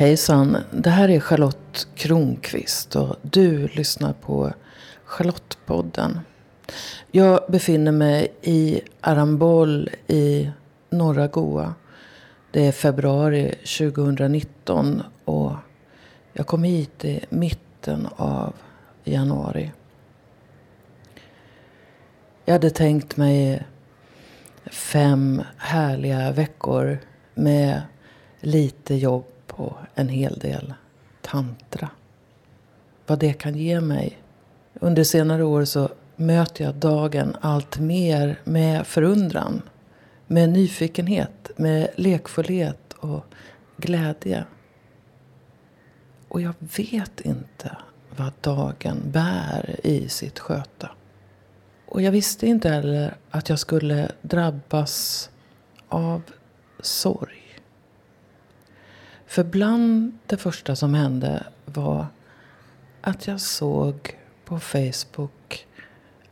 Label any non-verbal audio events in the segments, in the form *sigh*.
Hejsan, det här är Charlotte Kronqvist och du lyssnar på Charlottepodden. Jag befinner mig i Arambol i norra Goa. Det är februari 2019 och jag kom hit i mitten av januari. Jag hade tänkt mig fem härliga veckor med lite jobb och en hel del tantra. Vad det kan ge mig. Under senare år så möter jag dagen allt mer med förundran. Med nyfikenhet, med lekfullhet och glädje. Och jag vet inte vad dagen bär i sitt sköte. Och jag visste inte heller att jag skulle drabbas av sorg. För bland det första som hände var att jag såg på Facebook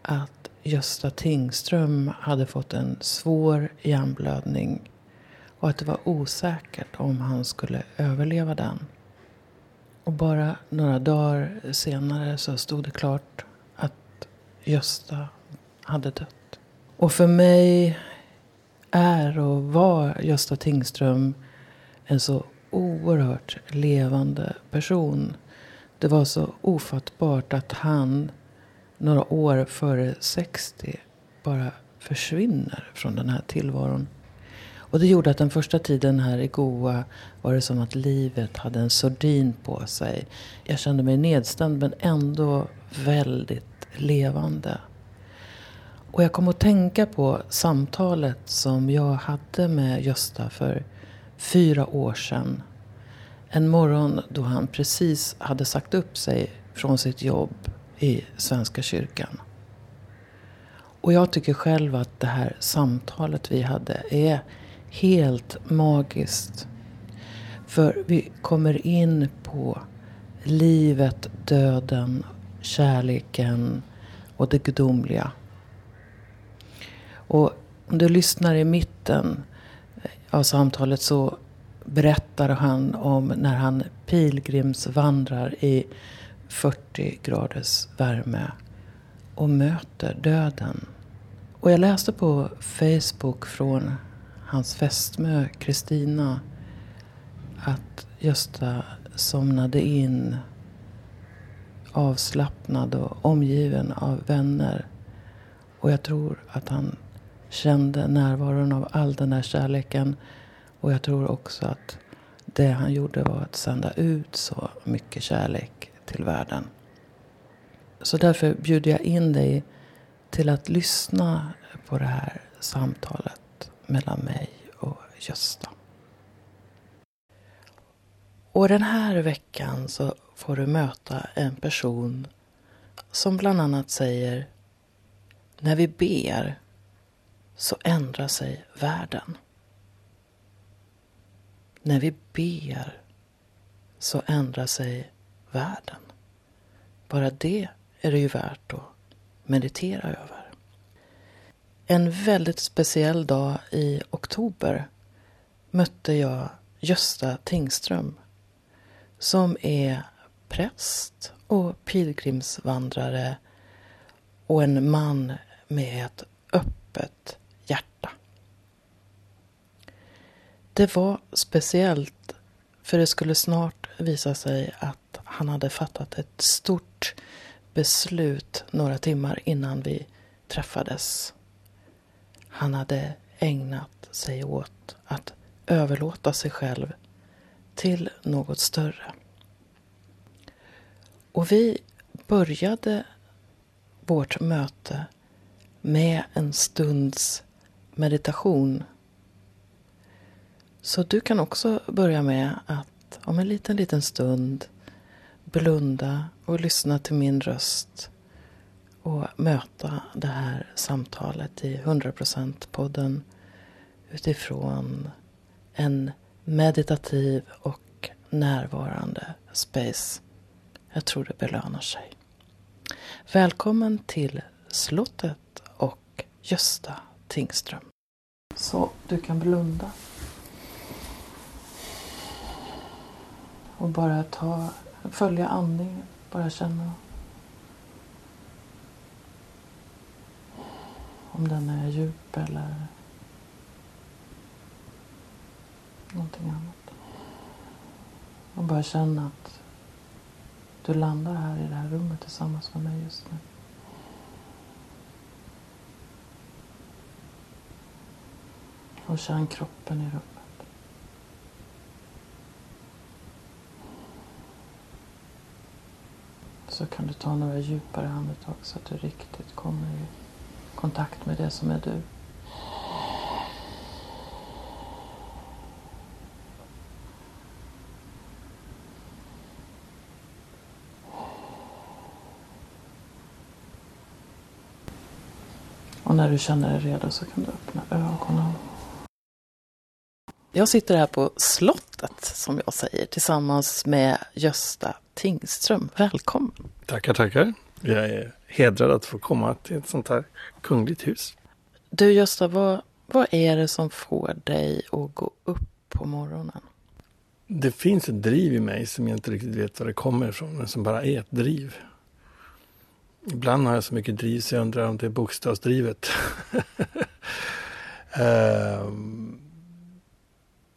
att Gösta Tingström hade fått en svår hjärnblödning och att det var osäkert om han skulle överleva den. Och bara några dagar senare så stod det klart att Gösta hade dött. Och för mig är och var Gösta Tingström en så oerhört levande person. Det var så ofattbart att han några år före 60 bara försvinner från den här tillvaron. Och det gjorde att den första tiden här i Goa var det som att livet hade en sordin på sig. Jag kände mig nedstämd men ändå väldigt levande. Och jag kom att tänka på samtalet som jag hade med Gösta för fyra år sedan. En morgon då han precis hade sagt upp sig från sitt jobb i Svenska kyrkan. Och jag tycker själv att det här samtalet vi hade är helt magiskt. För vi kommer in på livet, döden, kärleken och det gudomliga. Och om du lyssnar i mitten av samtalet så berättar han om när han pilgrimsvandrar i 40 graders värme och möter döden. Och jag läste på Facebook från hans fästmö Kristina att Gösta somnade in avslappnad och omgiven av vänner. Och jag tror att han kände närvaron av all den där kärleken. Och jag tror också att det han gjorde var att sända ut så mycket kärlek till världen. Så därför bjuder jag in dig till att lyssna på det här samtalet mellan mig och Gösta. Och den här veckan så får du möta en person som bland annat säger När vi ber så ändrar sig världen. När vi ber så ändrar sig världen. Bara det är det ju värt att meditera över. En väldigt speciell dag i oktober mötte jag Gösta Tingström som är präst och pilgrimsvandrare och en man med ett öppet hjärta. Det var speciellt för det skulle snart visa sig att han hade fattat ett stort beslut några timmar innan vi träffades. Han hade ägnat sig åt att överlåta sig själv till något större. Och vi började vårt möte med en stunds meditation. Så du kan också börja med att om en liten, liten stund blunda och lyssna till min röst och möta det här samtalet i 100% podden utifrån en meditativ och närvarande space. Jag tror det belönar sig. Välkommen till slottet och Gösta Tingström. Så du kan blunda. Och bara ta, följa andningen. Bara känna. Om den är djup eller någonting annat. Och bara känna att du landar här i det här rummet tillsammans med mig just nu. Och känn kroppen i rummet. Så kan du ta några djupare andetag så att du riktigt kommer i kontakt med det som är du. Och när du känner dig redo så kan du öppna ögonen. Jag sitter här på slottet, som jag säger, tillsammans med Gösta Tingström. Välkommen! Tackar, tackar. Jag är hedrad att få komma till ett sånt här kungligt hus. Du Gösta, vad, vad är det som får dig att gå upp på morgonen? Det finns ett driv i mig som jag inte riktigt vet var det kommer ifrån, men som bara är ett driv. Ibland har jag så mycket driv så jag undrar om det är bokstavsdrivet. um,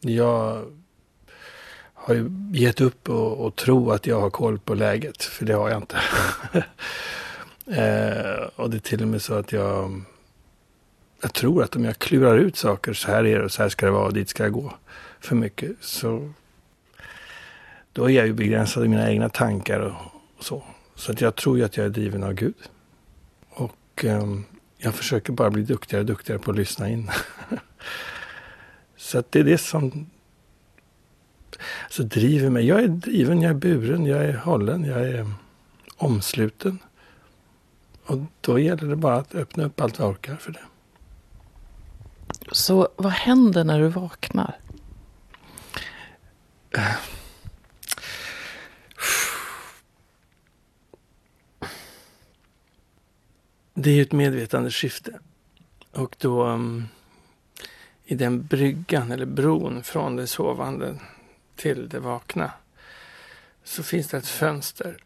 *laughs* jag har gett upp och, och tro att jag har koll på läget, för det har jag inte. *laughs* eh, och det är till och med så att jag, jag tror att om jag klurar ut saker, så här är det och så här ska det vara och dit ska jag gå för mycket, så då är jag ju begränsad i mina egna tankar och, och så. Så att jag tror ju att jag är driven av Gud. Och eh, jag försöker bara bli duktigare och duktigare på att lyssna in. *laughs* så att det är det som så driver mig. Jag är driven, jag är buren, jag är hållen, jag är omsluten. Och då gäller det bara att öppna upp allt jag orkar för det. Så vad händer när du vaknar? Det är ju ett medvetandeskifte. Och då um, i den bryggan eller bron från det sovande till det vakna så finns det ett fönster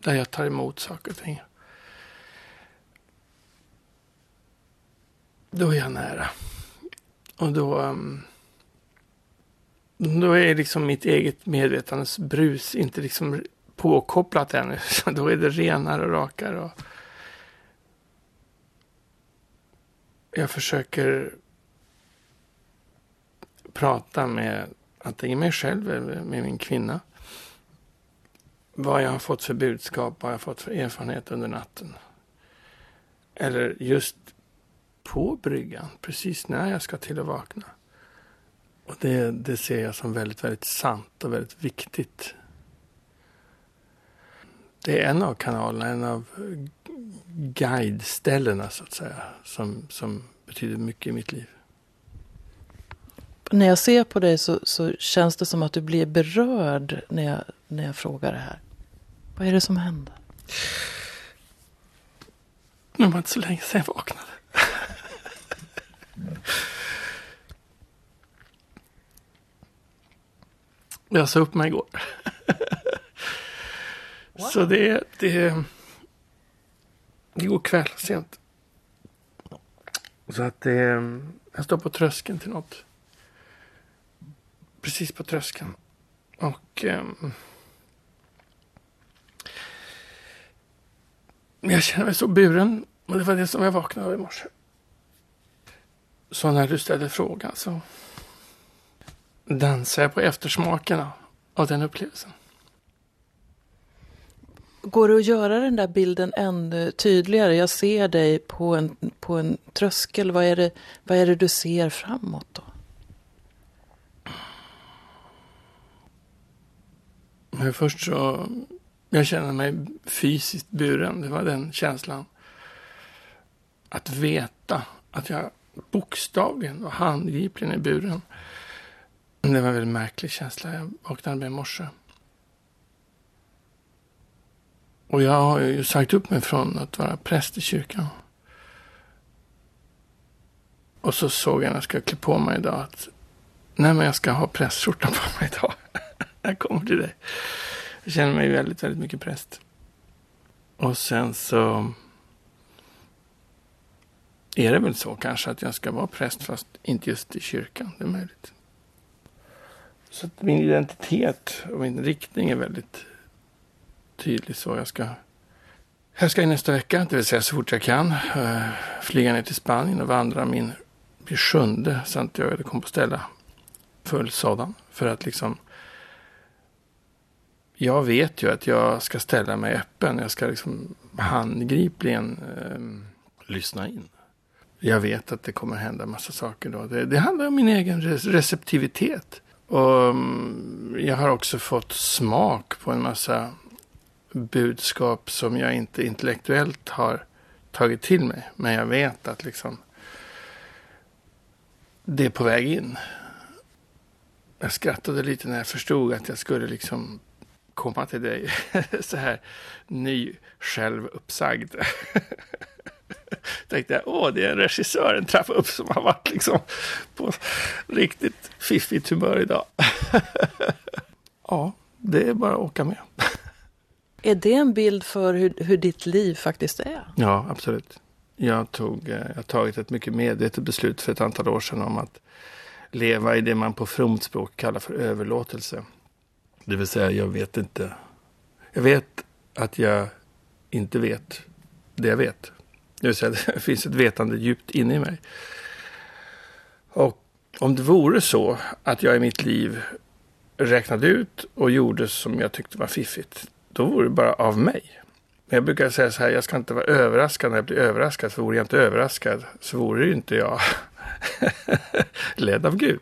där jag tar emot saker och ting. Då är jag nära. Och då, ehm, då är liksom mitt eget medvetandes brus inte liksom påkopplat ännu. *laughs* Så då är det renare och rakare. Och jag försöker prata med antingen mig själv eller med min kvinna. Vad jag har fått för budskap, vad jag har fått för erfarenhet under natten. Eller just på bryggan, precis när jag ska till att vakna. Och det, det ser jag som väldigt, väldigt sant och väldigt viktigt. Det är en av kanalerna, en av guideställena så att säga, som, som betyder mycket i mitt liv när jag ser på dig så, så, känns det som att du blir berörd när jag, när jag frågar det här. Vad är det som händer? Det var inte så länge sedan jag vaknade. Jag sa upp mig igår. Wow. Så det, det, det går kväll sent. Så att det, jag står på tröskeln till något precis på tröskeln. Och eh, jag känner mig så buren. Och det var det som jag vaknade av i morse. Så när du ställde frågan så dansar jag på eftersmakerna av den upplevelsen. Går det att göra den där bilden ännu tydligare? Jag ser dig på en, på en tröskel. Vad är, det, vad är det du ser framåt då? Men först så, jag kände mig fysiskt buren. Det var den känslan. Att veta att jag bokstavligen och handgripligen är buren. Det var en väldigt märklig känsla jag vaknade med i morse. Och jag har ju sagt upp mig från att vara präst i kyrkan. Och så såg jag när jag skulle klä på mig idag att nej men jag ska ha prästskjorta på mig idag. *laughs* jag kommer till dig. Jag känner mig väldigt, väldigt mycket präst. Och sen så är det väl så kanske att jag ska vara präst fast inte just i kyrkan. Det är möjligt. Så att min identitet och min riktning är väldigt tydlig så. Jag ska, jag ska i nästa vecka, det vill säga så fort jag kan, eh, flyga ner till Spanien och vandra min blir sjunde Santiago de Compostela full sådan. För att liksom jag vet ju att jag ska ställa mig öppen. Jag ska liksom handgripligen eh, lyssna in. Jag vet att det kommer hända massa saker då. Det, det handlar om min egen receptivitet. Och mm, jag har också fått smak på en massa budskap som jag inte intellektuellt har tagit till mig. Men jag vet att liksom det är på väg in. Jag skrattade lite när jag förstod att jag skulle liksom komma till dig *laughs* så här ny, självuppsagd. *laughs* tänkte jag, åh, det är en regissör, en trappa upp som har varit liksom på riktigt fiffigt humör idag. *laughs* ja, det är bara att åka med. är det en bild för hur, hur ditt liv faktiskt är? Ja, absolut. Jag, tog, eh, jag har tagit ett mycket medvetet beslut för ett antal år sedan om att leva i det man på fromt språk kallar för överlåtelse. Det vill säga, jag vet inte. Jag vet att jag inte vet det jag vet. Det vill säga, *laughs* det finns ett vetande djupt inne i mig. Och om det vore så att jag i mitt liv räknade ut och gjorde som jag tyckte var fiffigt, då vore det bara av mig. Men jag brukar säga så här, jag ska inte vara överraskad när jag blir överraskad. För vore jag inte överraskad så vore ju inte jag *laughs* ledd av Gud.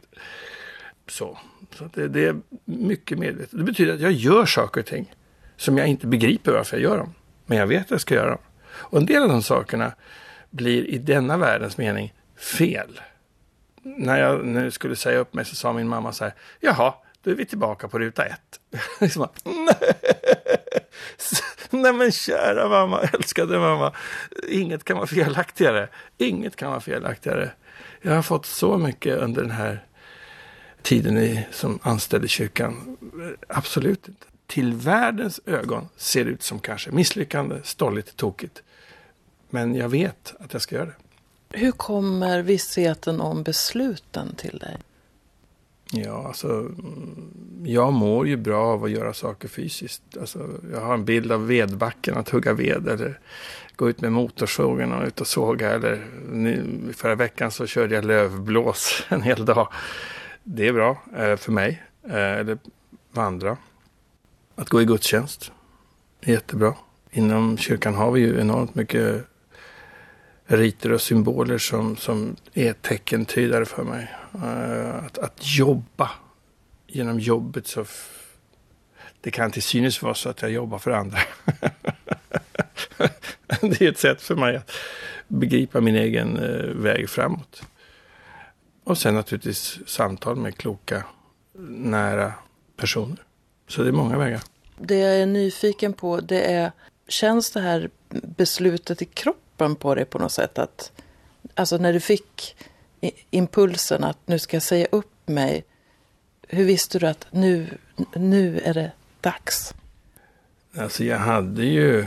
Så, så det, det, är mycket medvetet. Det betyder att jag gör saker och ting som jag inte begriper varför jag gör dem. Men jag vet att jag ska göra dem. Och en del av de sakerna blir i denna världens mening fel. När jag nu skulle säga upp mig så sa min mamma så här, jaha, då är vi tillbaka på ruta ett. *laughs* liksom, *laughs* Nej men kära mamma, älskade mamma. Inget kan vara felaktigare. Inget kan vara felaktigare. Jag har fått så mycket under den här tiden i, som anställd i kyrkan. Absolut inte. Till världens ögon ser det ut som kanske misslyckande, stolligt, tokigt. Men jag vet att jag ska göra det. Hur kommer vissheten om besluten till dig? Ja, alltså jag mår ju bra av att göra saker fysiskt. Alltså, jag har en bild av vedbacken, att hugga ved eller gå ut med motorsågen och ut och såga. Eller nu, förra veckan så körde jag lövblås *laughs* en hel dag. Det är bra eh, för mig. Eh, eller för andra. Att gå i gudstjänst är jättebra. Inom kyrkan har vi ju enormt mycket riter och symboler som, som är teckentydare för mig. Eh, att, att jobba genom jobbet så... Det kan till synes vara så att jag jobbar för andra. *laughs* det är ett sätt för mig att begripa min egen väg framåt. Och sen naturligtvis samtal med kloka, nära personer. Så det är många vägar. Det jag är nyfiken på det är, känns det här beslutet i kroppen på dig på något sätt. Att, alltså när du fick impulsen att nu ska jag säga upp mig. Hur visste du att nu, nu är det dags? Alltså jag hade ju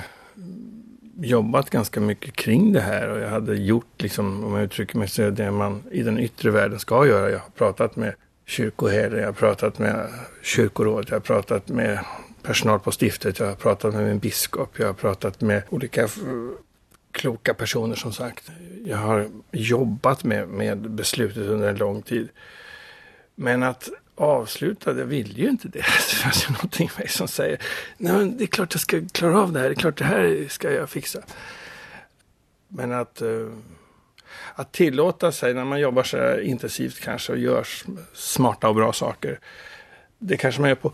jobbat ganska mycket kring det här och jag hade gjort, liksom, om jag uttrycker mig så, det man i den yttre världen ska göra. Jag har pratat med kyrkoherde, jag har pratat med kyrkoråd, jag har pratat med personal på stiftet, jag har pratat med min biskop, jag har pratat med olika kloka personer som sagt. Jag har jobbat med, med beslutet under en lång tid. Men att avslutad. jag ville ju inte det. *laughs* Det fanns ju någonting i mig som säger Nej, men det är klart jag ska klara av det här. Det är klart det här ska jag fixa. Men att, eh, att tillåta sig när man jobbar så här intensivt kanske och gör smarta och bra saker. Det kanske man gör på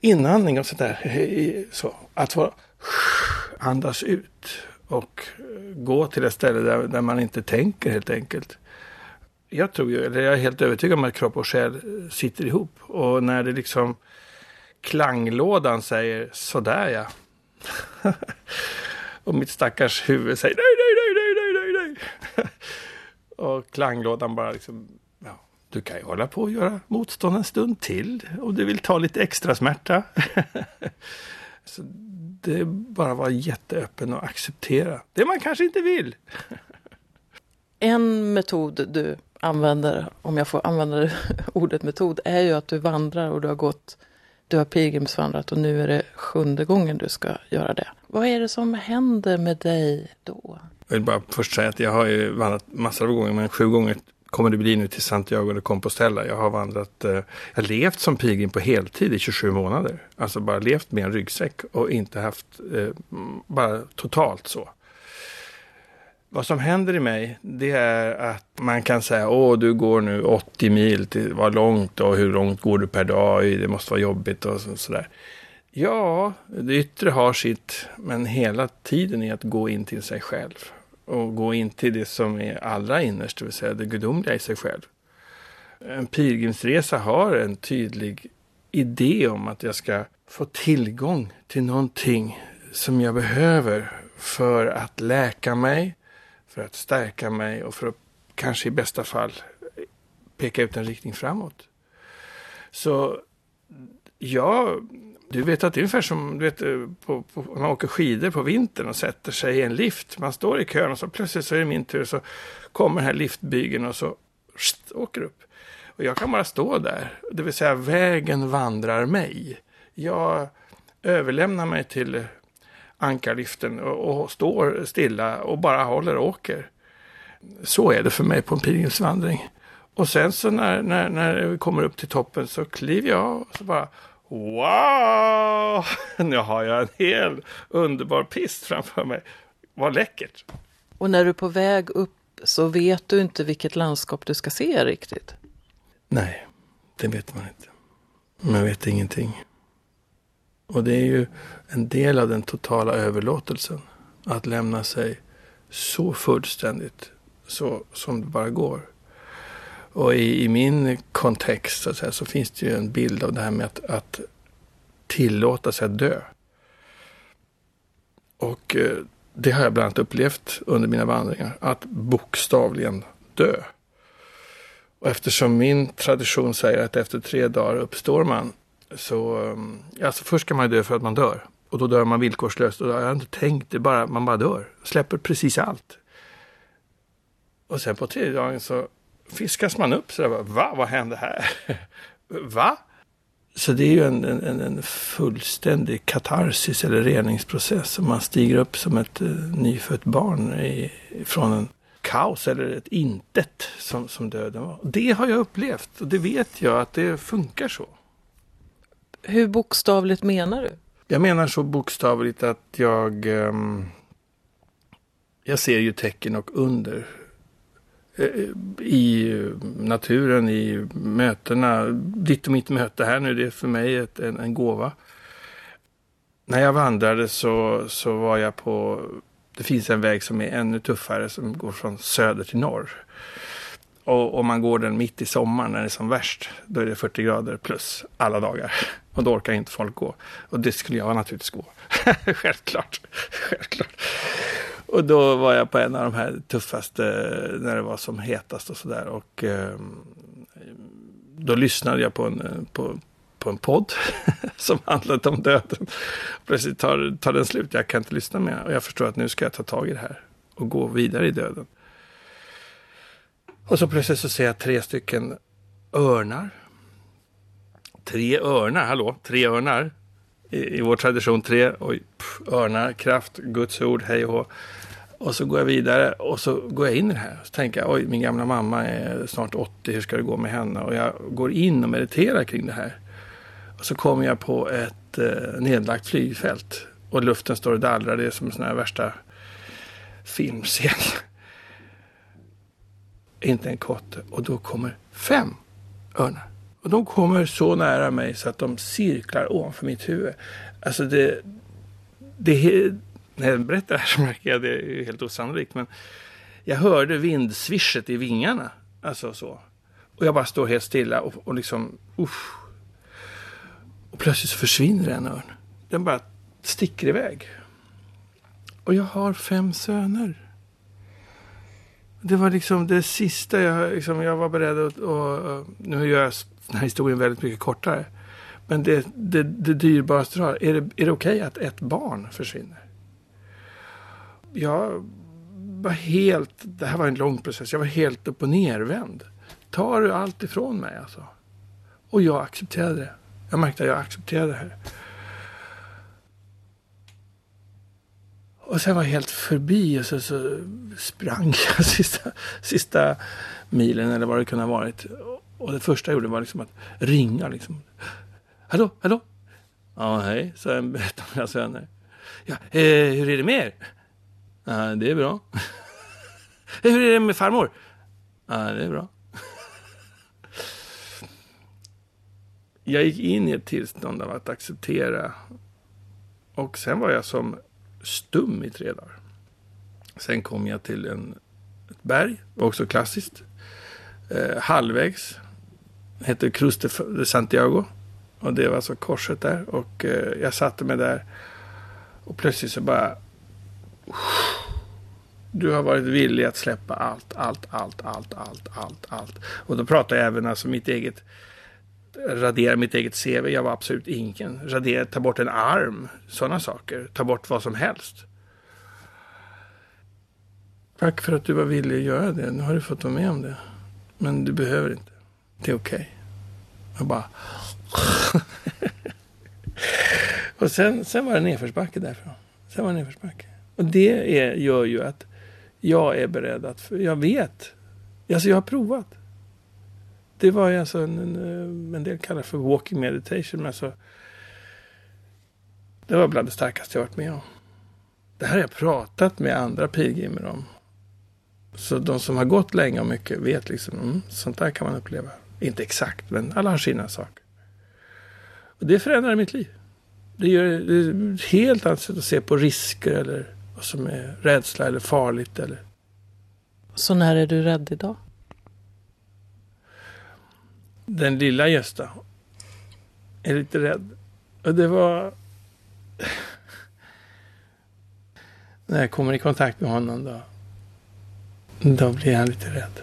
inandning och sådär. Så, att få andas ut och gå till ett ställe där, där man inte tänker helt enkelt. Jag tror ju, eller jag är helt övertygad om att kropp och själ eh, sitter ihop. Och när det liksom klanglådan säger sådär ja. *laughs* och mitt stackars huvud säger nej, nej, nej, nej, nej, nej, nej. *laughs* och klanglådan bara liksom, ja, Du kan ju hålla på och göra motstånd en stund till om du vill ta lite extra smärta. *laughs* Så det är bara att vara jätteöppen och acceptera det man kanske inte vill. En metod du använder, om jag får använda *laughs* ordet metod, är ju att du vandrar och du har gått, du har pilgrimsvandrat och nu är det sjunde gången du ska göra det. Vad är det som händer med dig då? Jag vill bara först säga att jag har ju vandrat massor av gånger, men sju gånger kommer det bli nu till Santiago de Compostela. Jag har vandrat, eh, jag har levt som pilgrim på heltid i 27 månader. Alltså bara levt med en ryggsäck och inte haft, eh, bara totalt så. Vad som händer i mig, det är att man kan säga, åh du går nu 80 mil, till, vad långt och hur långt går du per dag, det måste vara jobbigt och sådär. Ja, det yttre har sitt, men hela tiden är att gå in till sig själv och gå in till det som är allra innerst, det vill säga det gudomliga i sig själv. En pilgrimsresa har en tydlig idé om att jag ska få tillgång till någonting som jag behöver för att läka mig, för att stärka mig och för att kanske i bästa fall peka ut en riktning framåt. Så ja, du vet att det är ungefär som du vet, på, på, man åker skidor på vintern och sätter sig i en lift. Man står i kön och så plötsligt så är det min tur. Så kommer den här liftbygeln och så pst, åker upp. Och jag kan bara stå där. Det vill säga vägen vandrar mig. Jag överlämnar mig till ankarliften och, och står stilla och bara håller och åker. Så är det för mig på en pilgrimsvandring. Och sen så när, när, när vi kommer upp till toppen så kliver jag och så bara Wow! *laughs* Nu har jag en hel underbar pist framför mig. Vad läckert! Och när du är på väg upp så vet du inte vilket landskap du ska se riktigt? Nej, det vet man inte. Man vet ingenting. Och det är ju en del av den totala överlåtelsen. Att lämna sig så fullständigt så som det bara går. Och i, i min kontext så, säga, så, finns det ju en bild av det här med att, att tillåta sig att dö. Och eh, det har jag bland annat upplevt under mina vandringar. Att bokstavligen dö. Och eftersom min tradition säger att efter tre dagar uppstår man. Så alltså först ska man ju dö för att man dör. Och då dör man villkorslöst. Och då har jag inte tänkt, det bara, man bara dör. Släpper precis allt. Och sen på tredje dagen så fiskas man upp. Så där, Va? Vad hände här? *laughs* Va? Så det är ju en, en, en fullständig katarsis eller reningsprocess. Man stiger upp som ett uh, nyfött barn i, från en kaos eller ett intet som, som döden var. Det har jag upplevt och det vet jag att det funkar så. Hur bokstavligt menar du? Jag menar så bokstavligt att jag, ehm, jag ser ju tecken och under eh, i naturen, i mötena. Ditt och mitt möte här nu, det är för mig ett, en, en gåva. När jag vandrade så, så var jag på, det finns en väg som är ännu tuffare som går från söder till norr. Och om man går den mitt i sommaren när det är som värst, då är det 40 grader plus alla dagar. Och då orkar inte folk gå. Och det skulle jag naturligtvis gå. *laughs* Självklart. Självklart. Och då var jag på en av de här tuffaste, när det var som hetast och sådär. Och eh, då lyssnade jag på en, på, på en podd *laughs* som handlade om döden. Plötsligt tar, tar den slut, jag kan inte lyssna mer. Och jag förstår att nu ska jag ta tag i det här och gå vidare i döden. Och så plötsligt så ser jag tre stycken örnar. Tre örnar, hallå, tre örnar. I, i vår tradition tre, oj, pff, örnar, kraft, Guds ord, hej och hå. Och så går jag vidare och så går jag in i det här. Så tänker jag, oj, min gamla mamma är snart 80, hur ska det gå med henne? Och jag går in och mediterar kring det här. Och så kommer jag på ett eh, nedlagt flygfält. Och luften står och dallrar, det är som en sån här värsta filmscen. Inte en kotte. Och då kommer fem örnar. Och de kommer så nära mig så att de cirklar ovanför mitt huvud. Alltså det, det, när jag berättar det här så märker jag att det är helt osannolikt. Men jag hörde vindsvischet i vingarna. Alltså så. Och jag bara står helt stilla och, och liksom, usch. Och plötsligt så försvinner en örn. Den bara sticker iväg. Och jag har fem söner. Det var liksom det sista jag, liksom, jag var beredd att... Och, nu gör jag den här historien väldigt mycket kortare. Men det, det, det dyrbaraste du har, är det, är det okej okay att ett barn försvinner? Jag var helt... Det här var en lång process. Jag var helt upp och nervänd. Tar du allt ifrån mig alltså? Och jag accepterade det. Jag märkte att jag accepterade det här. Och sen var jag helt förbi och så, så sprang *laughs* jag sista, sista milen eller vad det kunde ha varit. Och det första jag gjorde var liksom att ringa. Liksom. Hallå, hallå? Ja, hej, sa en av mina söner. Ja, eh, hur är det med er? Ja, det är bra. *laughs* hur är det med farmor? Ja, det är bra. jag gick in i ett tillstånd av att acceptera. Och sen var jag som stum i tre dagar. Sen kom jag till en, ett berg, också klassiskt. Eh, halvvägs. Hette Cruz de Santiago. Och det var alltså korset där. Och eh, jag satte mig där. Och plötsligt så bara... Du har varit villig att släppa allt, allt, allt, allt, allt, allt, allt. Och då pratar jag även alltså mitt eget radera mitt eget CV. Jag var absolut ingen. Radera, ta bort en arm. Sådana saker. Ta bort vad som helst. Tack för att du var villig att göra det. Nu har du fått vara med om det. Men du behöver inte. Det är okej. Okay. Jag bara... *laughs* och sen, sen var det nedförsbacke därifrån. Sen var det nedförsbacke. Och det är, gör ju att jag är beredd att... Jag vet. Alltså jag har provat det var ju alltså en, en, eh, en del kallar för walking meditation. Men alltså, det var bland det starkaste jag varit med om. Det här har jag pratat med andra pilgrimer om. Så de som har gått länge och mycket vet liksom, mm, sånt där kan man uppleva. Inte exakt, men alla har sina saker. Och det förändrar mitt liv. Det gör det ett helt annat sätt att se på risker eller vad som är rädsla eller farligt. Eller... Så när är du rädd idag? Den lilla Gösta är lite rädd. Och det var... När jag kommer i kontakt med honom då. Då blir han lite rädd.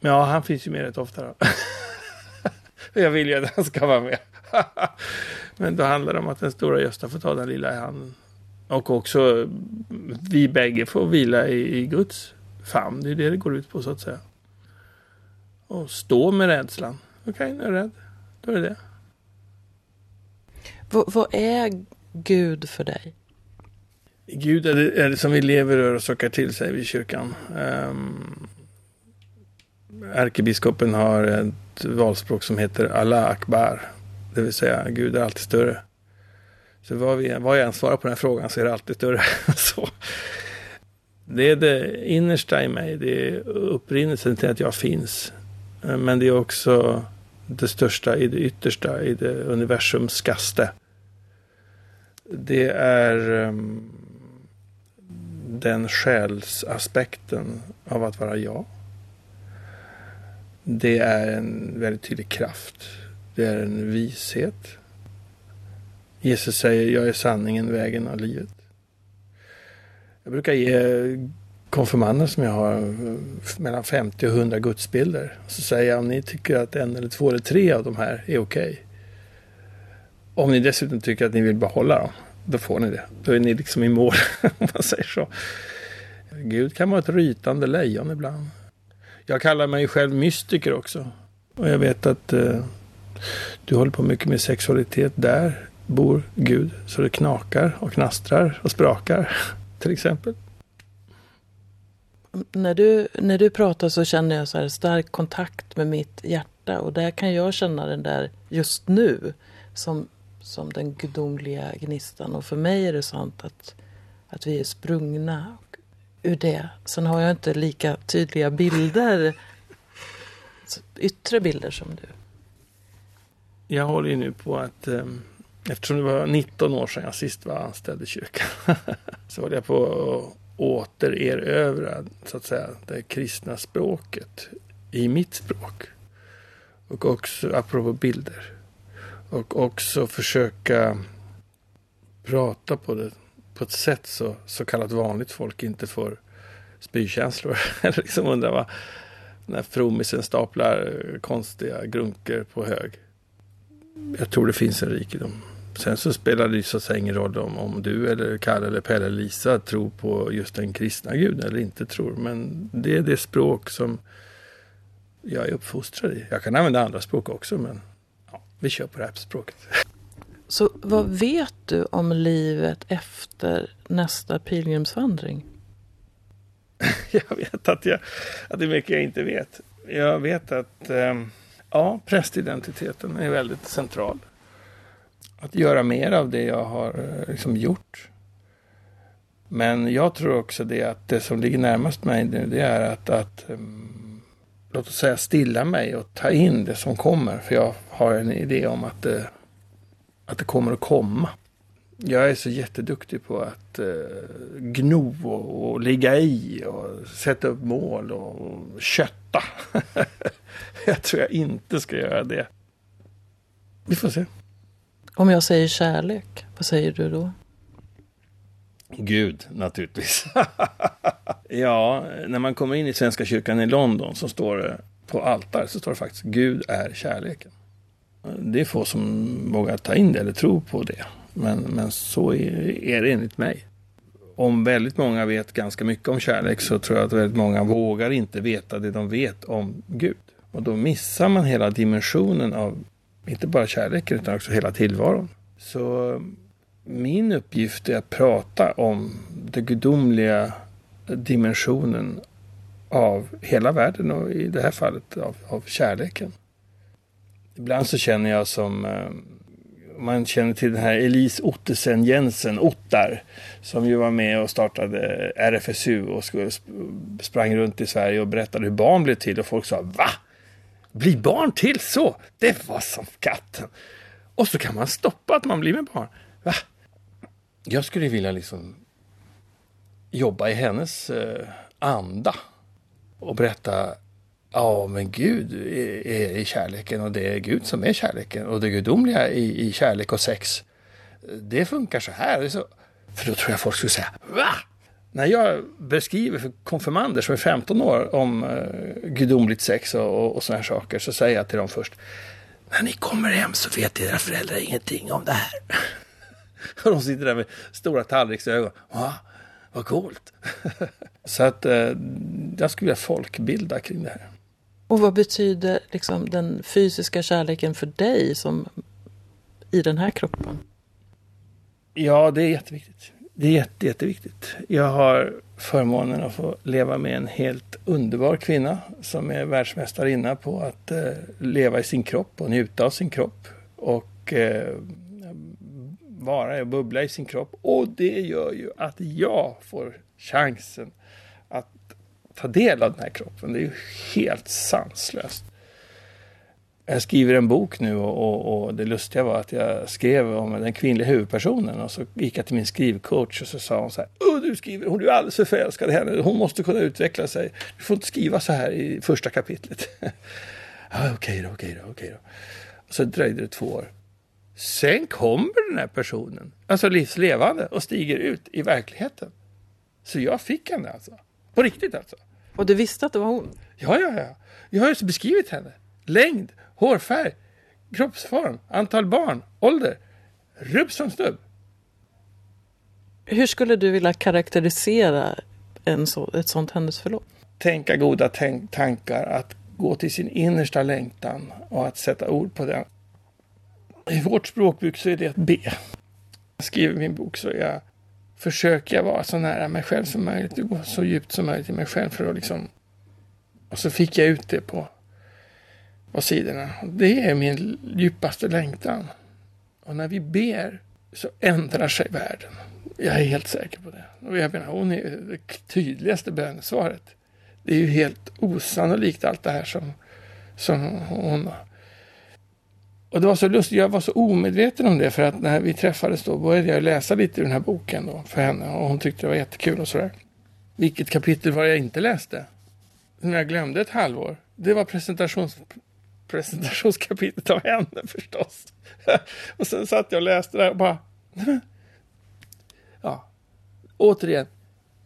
Men ja, han finns ju med rätt ofta då. *laughs* jag vill ju att han ska vara med. *laughs* Men då handlar det om att den stora Gösta får ta den lilla i handen. Och också vi bägge får vila i, i Guds famn. Det är det det går ut på så att säga. Och stå med rädslan. Okej, okay, nu är jag rädd. Då är det det. V vad är Gud för dig? Gud är det, är det som vi lever och sockar till sig vid kyrkan. Um, ärkebiskopen har ett valspråk som heter Allah Akbar. Det vill säga Gud är alltid större. Så vad, vi, vad jag än svarar på den här frågan så är det alltid större. *laughs* så. Det är det innersta i mig. Det är upprinnelsen till att jag finns. Eh, men det är också det största i det yttersta, i det universums skaste. Det är um, den själsaspekten av att vara jag. Det är en väldigt tydlig kraft. Det är en vishet. Jesus säger, jag är sanningen, vägen och livet. Jag brukar ge konfirmander som jag har eh, mellan 50 och 100 gudsbilder. Så säger jag om ni tycker att en eller två eller tre av de här är okej. Okay. Om ni dessutom tycker att ni vill behålla dem, då får ni det. Då är ni liksom i mål, *laughs* om man säger så. Gud kan vara ett rytande lejon ibland. Jag kallar mig själv mystiker också. Och jag vet att eh, du håller på mycket med sexualitet. Där bor Gud så det knakar och knastrar och sprakar, *laughs* till exempel när du, när du pratar så känner jag så här stark kontakt med mitt hjärta och där kan jag känna den där just nu som, som den gudomliga gnistan. Och för mig är det sant att, att vi är sprungna ur det. Sen har jag inte lika tydliga bilder, yttre bilder som du. Jag håller ju nu på att um Eftersom det var 19 år sedan jag sist var anställd i kyrkan *laughs* så håller jag på att återerövra så att säga, det kristna språket i mitt språk. Och också, apropå bilder, och också försöka prata på det på ett sätt så, så kallat vanligt folk inte får spykänslor. *laughs* Eller liksom undrar vad, när frommisen staplar konstiga grunker på hög. Jag tror det finns en rikedom. Sen så spelar det så att säga ingen roll om, om du eller Kalle eller Pelle eller Lisa tror på just den kristna guden eller inte tror. Men det är det språk som jag är uppfostrad i. Jag kan använda andra språk också men ja, vi kör på det här språket. Så vad vet du om livet efter nästa pilgrimsvandring? *laughs* jag vet att, jag, att det är mycket jag inte vet. Jag vet att eh, ja, prästidentiteten är väldigt central. Att göra mer av det jag har eh, liksom gjort. Men jag tror också det att det som ligger närmast mig nu det är att, att ehm, låt oss säga stilla mig och ta in det som kommer. För jag har en idé om att det, att det kommer att komma. Jag är så jätteduktig på att eh, gno och, och ligga i och sätta upp mål och kötta. *laughs* jag tror jag inte ska göra det. Vi får se. Om jag säger kärlek, vad säger du då? Gud, naturligtvis. *laughs* ja, när man kommer in i Svenska kyrkan i London så står det på altar så står det faktiskt Gud är kärleken. Det är få som vågar ta in det eller tro på det. Men, men så är, är det enligt mig. Om väldigt många vet ganska mycket om kärlek så tror jag att väldigt många vågar inte veta det de vet om Gud. Och då missar man hela dimensionen av inte bara kärleken utan också hela tillvaron. Så eh, min uppgift är att prata om den gudomliga dimensionen av hela världen och i det här fallet av, av kärleken. Ibland så känner jag som eh, man känner till den här Elise Ottesen Jensen, Ottar, som ju var med och startade RFSU och skulle, sprang runt i Sverige och berättade hur barn blev till och folk sa va? Bli barn till så? Det var som katten. Och så kan man stoppa att man blir med barn. Va? Jag skulle vilja liksom jobba i hennes eh, anda och berätta Ja, men Gud är, är i kärleken och det är Gud som är kärleken och det gudomliga i, i kärlek och sex. Det funkar så här. Så, för då tror jag folk skulle säga Va? När jag beskriver för konfirmander som är 15 år om eh, gudomligt sex och, och sådana här saker så säger jag till dem först när ni kommer hem så vet era föräldrar ingenting om det här. *laughs* och de sitter där med stora tallriksögon. Va? Vad coolt. *laughs* så att eh, jag skulle vilja folkbilda kring det här. Och vad betyder liksom den fysiska kärleken för dig som i den här kroppen? Ja, det är jätteviktigt. Det är jätte, jätteviktigt. Jag har förmånen att få leva med en helt underbar kvinna som är världsmästarinna på att eh, leva i sin kropp och njuta av sin kropp. Och eh, vara och bubbla i sin kropp. Och det gör ju att jag får chansen att ta del av den här kroppen. Det är ju helt sanslöst jag skriver en bok nu och, och, och, det lustiga var att jag skrev om den kvinnliga huvudpersonen och så gick jag till min skrivcoach och så sa hon så här. du skriver, hon är alldeles för förälskad i henne. Hon måste kunna utveckla sig. Du får inte skriva så här i första kapitlet. *laughs* ja, okej då, okej då, okej då. Och så dröjde det två år. Sen kommer den här personen, alltså livslevande och stiger ut i verkligheten. Så jag fick henne alltså. På riktigt alltså. Och du visste att det var hon? Ja, ja, ja. Jag har ju beskrivit henne. Längd, hårfärg, kroppsform, antal barn, ålder. Rubb som stubb. Hur skulle du vilja karaktärisera en så, ett sånt händelseförlopp? Tänka goda tänk tankar, att gå till sin innersta längtan och att sätta ord på den. I vårt språkbruk så är det att be. Jag skriver min bok så jag försöker jag vara så nära mig själv som möjligt, gå så djupt som möjligt i mig själv för att liksom... Och så fick jag ut det på på sidorna. Det är min djupaste längtan. Och när vi ber så ändrar sig världen. Jag är helt säker på det. Och jag menar, hon är det tydligaste bönesvaret. Det är ju helt osannolikt allt det här som, som hon... Och det var så lustigt, jag var så omedveten om det för att när vi träffades då började jag läsa lite ur den här boken då för henne och hon tyckte det var jättekul och sådär. Vilket kapitel var jag inte läste? Som jag glömde ett halvår. Det var presentations, presentationskapitlet av henne förstås. *laughs* och sen satt jag och läste det och bara... *laughs* Ja, återigen.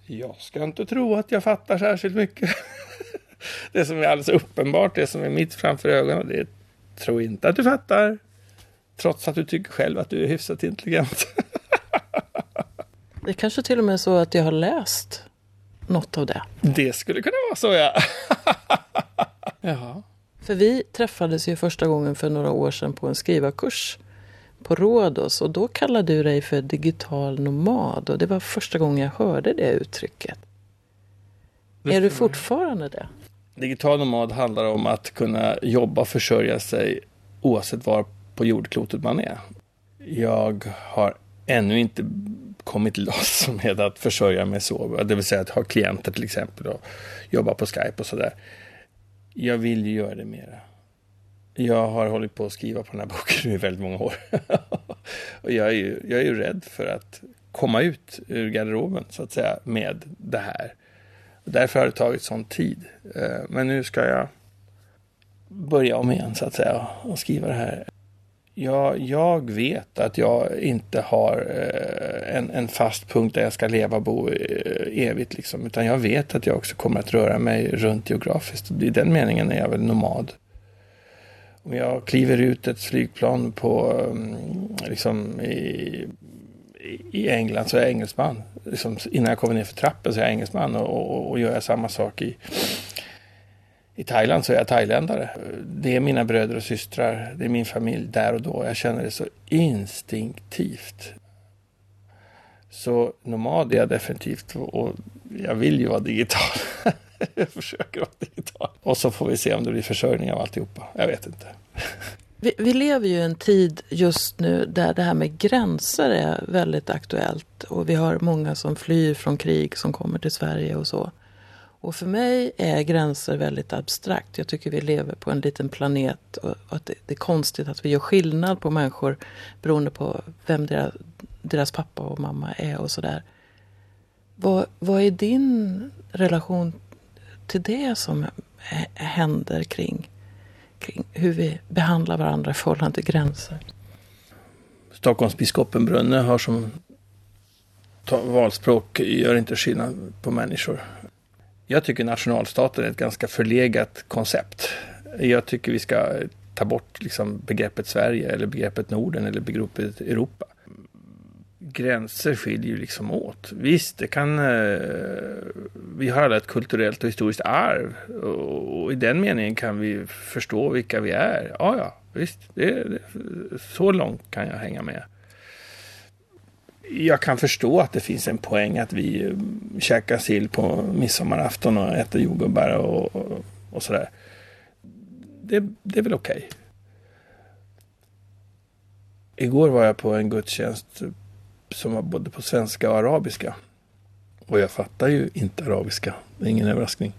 Jag ska inte tro att jag fattar särskilt mycket. *laughs* det som är alldeles uppenbart, det som är mitt framför ögonen, det tror inte att du fattar. Trots att du tycker själv att du är hyfsat intelligent. det är kanske till och med så att jag har läst något av det. Det skulle kunna vara så, ja. Jaha. För vi träffades ju första gången för några år sedan på en skrivarkurs på Rhodos och då kallade du dig för digital nomad och det var första gången jag hörde det uttrycket. Det är du fortfarande det? Digital nomad handlar om att kunna jobba och försörja sig oavsett var på jordklotet man är. Jag har ännu inte kommit loss *laughs* med att försörja mig så, det vill säga att ha klienter till exempel och jobba på Skype och sådär. Jag vill ju göra det mera. Jag har hållit på att skriva på den här boken i väldigt många år. *laughs* och jag är, ju, jag är ju rädd för att komma ut ur garderoben så att säga med det här. Därför har det tagit sån tid. Eh, men nu ska jag börja om igen så att säga och skriva det här. Jag, jag vet att jag inte har eh, en, en fast punkt där jag ska leva och bo eh, evigt. Liksom, utan jag vet att jag också kommer att röra mig runt geografiskt. I den meningen är jag väl nomad. Om jag kliver ut ett flygplan på, mm, liksom, i, i England så är jag engelsman. Liksom, innan jag kommer ner för trappen så är jag engelsman och, och, och gör jag samma sak i, i Thailand så är jag thailändare. Det är mina bröder och systrar, det är min familj där och då. Jag känner det så instinktivt. Så nomad är jag definitivt och jag vill ju vara digital. *laughs* jag försöker vara digital. Och så får vi se om det blir försörjning av alltihopa. Jag vet inte. Vi, vi, lever ju i en tid just nu där det här med gränser är väldigt aktuellt. Och vi har många som flyr från krig som kommer till Sverige och så. Och för mig är gränser väldigt abstrakt. Jag tycker vi lever på en liten planet och att det, är konstigt att vi gör skillnad på människor beroende på vem deras, deras pappa och mamma är och sådär. Vad, vad är din relation till det som händer kring, kring hur vi behandlar varandra i förhållande till gränser? Stockholmsbiskopen Brunne har som valspråk gör inte skillnad på människor. Jag tycker nationalstaten är ett ganska förlegat koncept. Jag tycker vi ska ta bort liksom begreppet Sverige eller begreppet Norden eller begreppet Europa. Gränser skiljer ju liksom åt. Visst, det kan... Eh, vi har alla ett kulturellt och historiskt arv. Och, och, i den meningen kan vi förstå vilka vi är. Ja, ja, visst. Det, det, så långt kan jag hänga med jag kan förstå att det finns en poäng att vi eh, käkar sill på midsommarafton och äter jordgubbar och, och, och sådär. Det, det är väl okej. Okay. Igår var jag på en gudstjänst eh, som var både på svenska och arabiska. Och jag fattar ju inte arabiska. Det är ingen överraskning.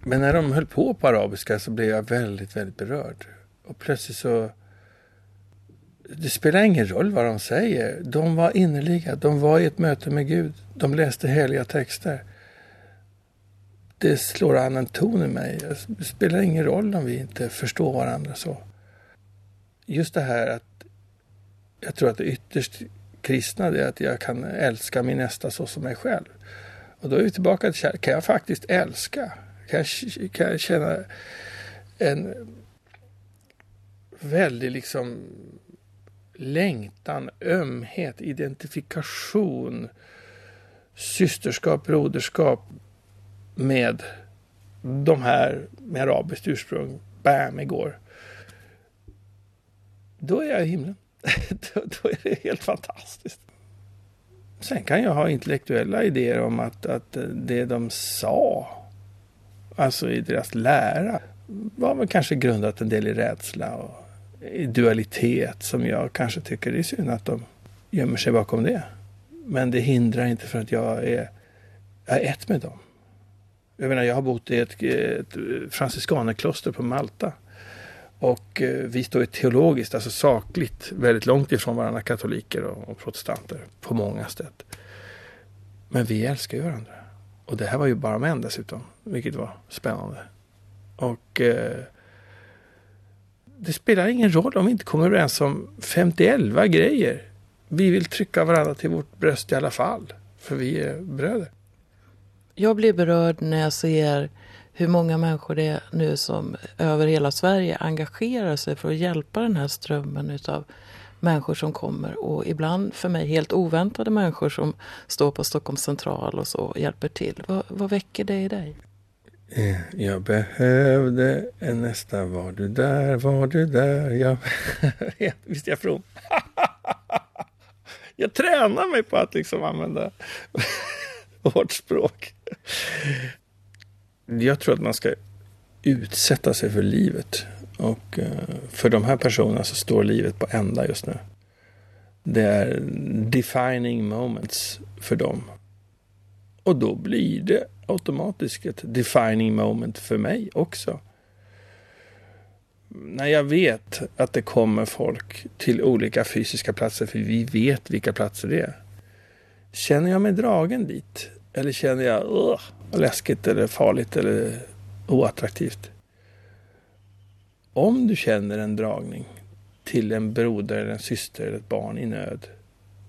Men när de höll på på arabiska så blev jag väldigt, väldigt berörd. Och plötsligt så det spelar ingen roll vad de säger. De var innerliga. De var i ett möte med Gud. De läste heliga texter. Det slår an en ton i mig. Det spelar ingen roll om vi inte förstår varandra så. Just det här att jag tror att det ytterst kristna är att jag kan älska min nästa så som mig själv. Och då är vi tillbaka till kärlek. Kan jag faktiskt älska? Kan jag, kan jag känna en väldig liksom längtan, ömhet, identifikation, systerskap, broderskap med de här med arabiskt ursprung. Bam, igår. Då är jag i himlen. *laughs* då, då, är det helt fantastiskt. Sen kan jag ha intellektuella idéer om att, att det de sa, alltså i deras lära, var väl kanske grundat en del i rädsla och Eh, dualitet som jag kanske tycker det är synd att de gömmer sig bakom det. Men det hindrar inte för att jag är, jag är ett med dem. Jag menar, jag har bott i ett, ett franciskanerkloster på Malta. Och eh, vi står ju teologiskt, alltså sakligt, väldigt långt ifrån varandra, katoliker och, och protestanter, på många sätt. Men vi älskar ju varandra. Och det här var ju bara män dessutom, vilket var spännande. Och eh, det spelar ingen roll om vi inte kommer överens om 51 grejer. Vi vill trycka varandra till vårt bröst i alla fall. För vi är bröder. jag blir berörd när jag ser hur många människor det är nu som över hela Sverige engagerar sig för att hjälpa den här strömmen utav människor som kommer och ibland för mig helt oväntade människor som står på Stockholms central och så hjälper till. Vad, vad väcker det i dig? Eh, jag behövde en nästa var du där, var du där, jag... *laughs* Visst är jag from? *laughs* jag tränar mig på att liksom använda *laughs* vårt språk. Jag tror att man ska utsätta sig för livet. Och eh, för de här personerna så står livet på ända just nu. Det är defining moments för dem. Och då blir det automatiskt ett defining moment för mig också. När jag vet att det kommer folk till olika fysiska platser, för vi vet vilka platser det är. Känner jag mig dragen dit? Eller känner jag läskigt eller farligt eller oattraktivt? Om du känner en dragning till en broder, eller en syster eller ett barn i nöd.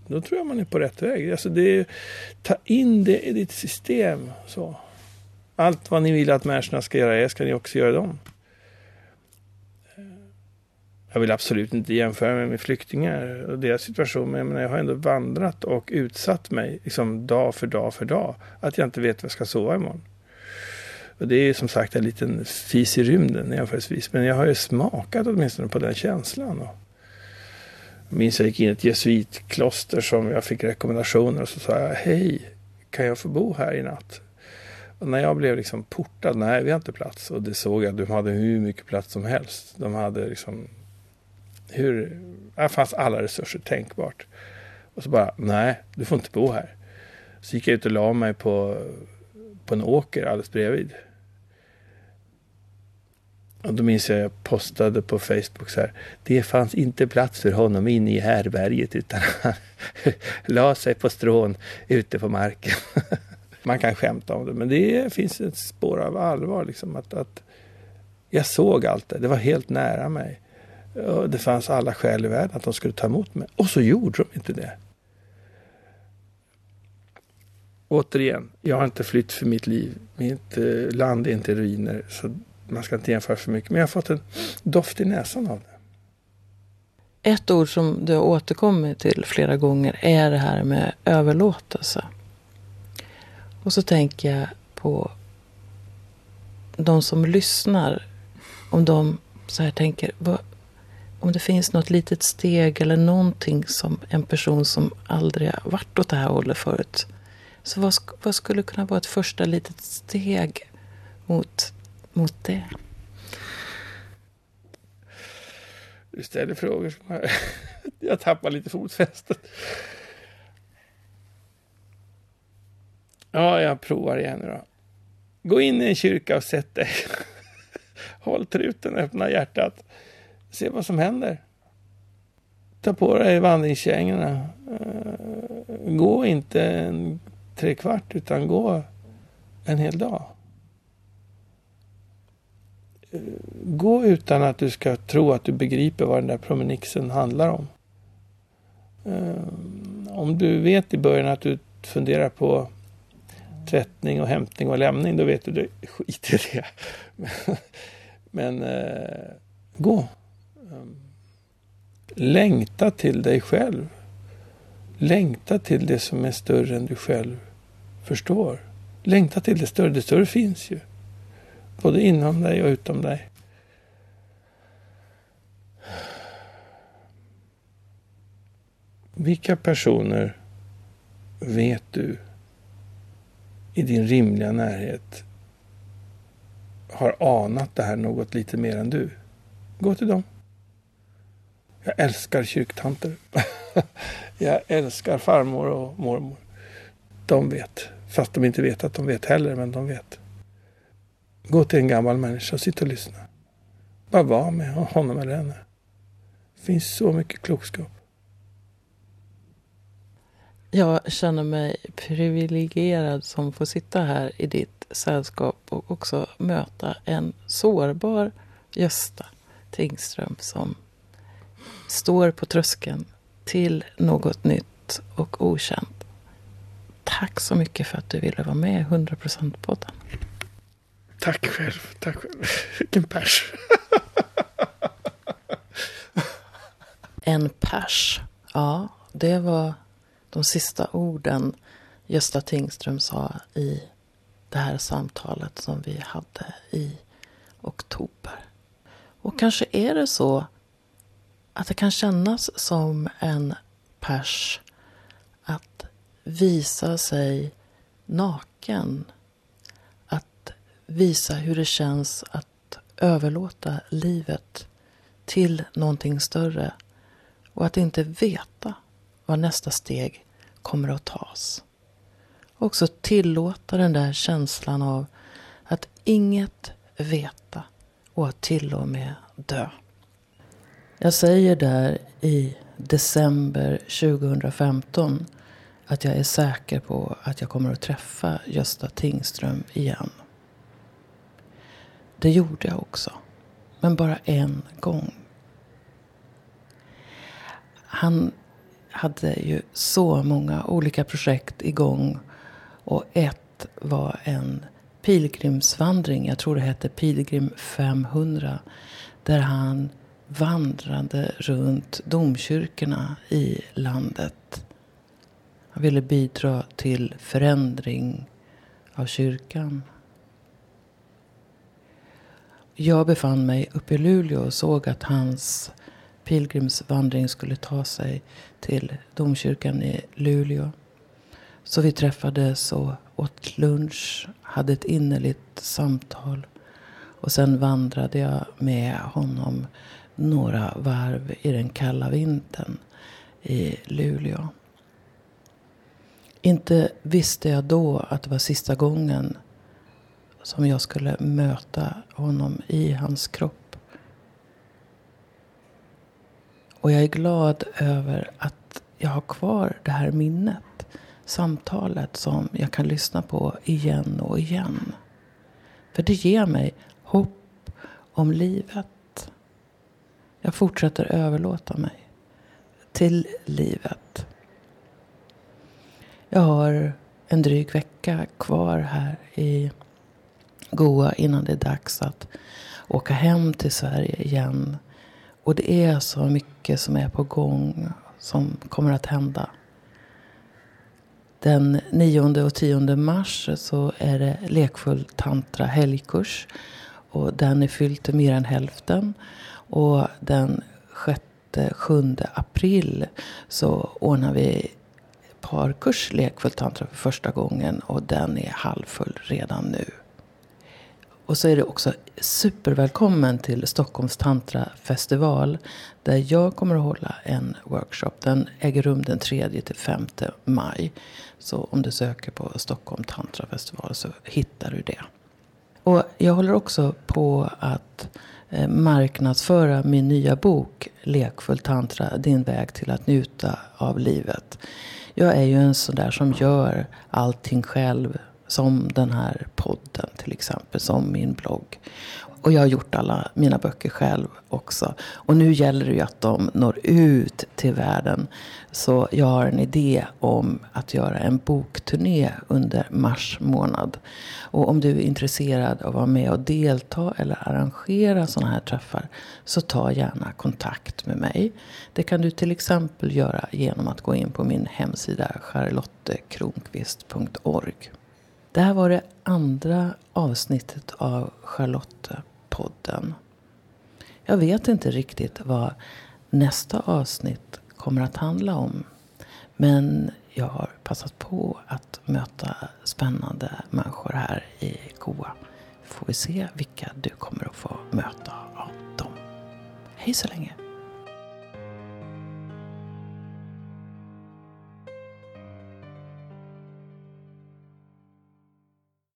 Då tror jag man är på rätt väg. Alltså det, ta in det i ditt system. Så. Allt vad ni vill att människorna ska göra er ska ni också göra dem. Jag vill absolut inte jämföra mig med flyktingar och deras situation, men jag har ändå vandrat och utsatt mig liksom dag för dag för dag. Att jag inte vet var jag ska sova imorgon. Och det är som sagt en liten fis i rymden jämförelsevis. Men jag har ju smakat åtminstone på den känslan. Och minns jag gick in i ett jesuitkloster som jag fick rekommendationer och så sa jag hej, kan jag få bo här i natt? Och när jag blev liksom portad, nej vi har inte plats. Och det såg jag, de hade hur mycket plats som helst. De hade liksom hur, här fanns alla resurser tänkbart. Och så bara, nej, du får inte bo här. Så gick jag ut och la mig på, på en åker alldeles bredvid. Och då minns jag jag postade på Facebook så här. Det fanns inte plats för honom inne i härberget utan han *laughs* la sig på strån ute på marken. *laughs* Man kan skämta om det men det finns ett spår av allvar liksom att, att jag såg allt det. Det var helt nära mig. Och det fanns alla skäl i världen att de skulle ta emot mig. Och så gjorde de inte det. Återigen, jag har inte flytt för mitt liv. Mitt eh, land är inte ruiner. Så man ska inte jämföra för mycket. Men jag har fått en doft i näsan av det. Ett ord som du har återkommit till flera gånger är det här med överlåtelse. Och så tänker jag på de som lyssnar. Om de så här tänker, vad, om det finns något litet steg eller någonting som en person som aldrig har varit åt det här hållet förut. Så vad, vad skulle kunna vara ett första litet steg mot, mot det? Du ställer frågor som jag, *laughs* jag tappar lite fotfästet. Ja, jag provar igen då. Gå in i en kyrka och sätt dig. *laughs* Håll truten, öppna hjärtat. Se vad som händer. Ta på dig vandringskängorna. Eh, gå inte en trekvart utan gå en hel dag. Gå utan att du ska tro att du begriper vad den där promenixen handlar om. Eh, om du vet i början att du funderar på tvättning och hämtning och lämning, då vet du, det skit i det. *laughs* Men eh, gå. Längta till dig själv. Längta till det som är större än du själv förstår. Längta till det större. Det större finns ju. Både inom dig och utom dig. Vilka personer vet du i din rimliga närhet har anat det här något lite mer än du? Gå till dem. Jag älskar kyrktanter. *laughs* jag älskar farmor och mormor. De vet. Fast de inte vet att de vet heller, men de vet. Gå till en gammal människa och sitt och lyssna. Bara var med honom eller henne. Det finns så mycket klokskap. Jag känner mig privilegierad som får sitta här i ditt sällskap och också möta en sårbar Gösta Tingström som står på tröskeln till något nytt och okänt. Tack! tack så mycket för att du ville vara med i 100%-podden. Tack själv. Tack själv. Vilken pers. en pers. Ja, det var de sista orden Gösta Tingström sa i det här samtalet som vi hade i oktober. Och kanske är det så att det kan kännas som en pers att visa sig naken. Visa hur det känns att överlåta livet till någonting större och att inte veta var nästa steg kommer att tas. Också tillåta den där känslan av att inget veta och att till och med dö. Jag säger där i december 2015 att jag är säker på att jag kommer att träffa Gösta Tingström igen. Det gjorde jag också. Men bara en gång. Han hade ju så många olika projekt igång. Och ett var en pilgrimsvandring. Jag tror det hette Pilgrim 500. Där han vandrade runt domkyrkorna i landet. Han ville bidra till förändring av kyrkan. Jag befann mig uppe i Luleå och såg att hans pilgrimsvandring skulle ta sig till domkyrkan i Luleå. Så vi träffades och åt lunch, hade ett innerligt samtal. Och sen vandrade jag med honom några varv i den kalla vintern i Luleå. Inte visste jag då att det var sista gången som jag skulle möta honom i hans kropp. Och jag är glad över att jag har kvar det här minnet. Samtalet som jag kan lyssna på igen och igen. För det ger mig hopp om livet. Jag fortsätter överlåta mig till livet. Jag har en dryg vecka kvar här i Goa innan det är dags att åka hem till Sverige igen. Och det är så mycket som är på gång som kommer att hända. Den 9 och 10 mars så är det lekfull tantra helgkurs. Och den är fylld till mer än hälften. Och den 6-7 april så ordnar vi parkurs lekfull tantra för första gången. Och den är halvfull redan nu. Och så är det också supervälkommen till Stockholms Tantra festival. Där jag kommer att hålla en workshop. Den äger rum den 3 till 5 maj. Så om du söker på Stockholm Tantra festival så hittar du det. Och jag håller också på att eh, marknadsföra min nya bok Lekfull tantra, din väg till att njuta av livet. Jag är ju en sån där som gör allting själv som den här podden till exempel, som min blogg. Och jag har gjort alla mina böcker själv också. Och nu gäller det ju att de når ut till världen. Så jag har en idé om att göra en bokturné under mars månad. Och om du är intresserad av att vara med och delta eller arrangera sådana här träffar så ta gärna kontakt med mig. Det kan du till exempel göra genom att gå in på min hemsida charlottekronqvist.org. Det här var det andra avsnittet av Charlottepodden. Jag vet inte riktigt vad nästa avsnitt kommer att handla om. Men jag har passat på att möta spännande människor här i Goa. Får vi se vilka du kommer att få möta av dem. Hej så länge!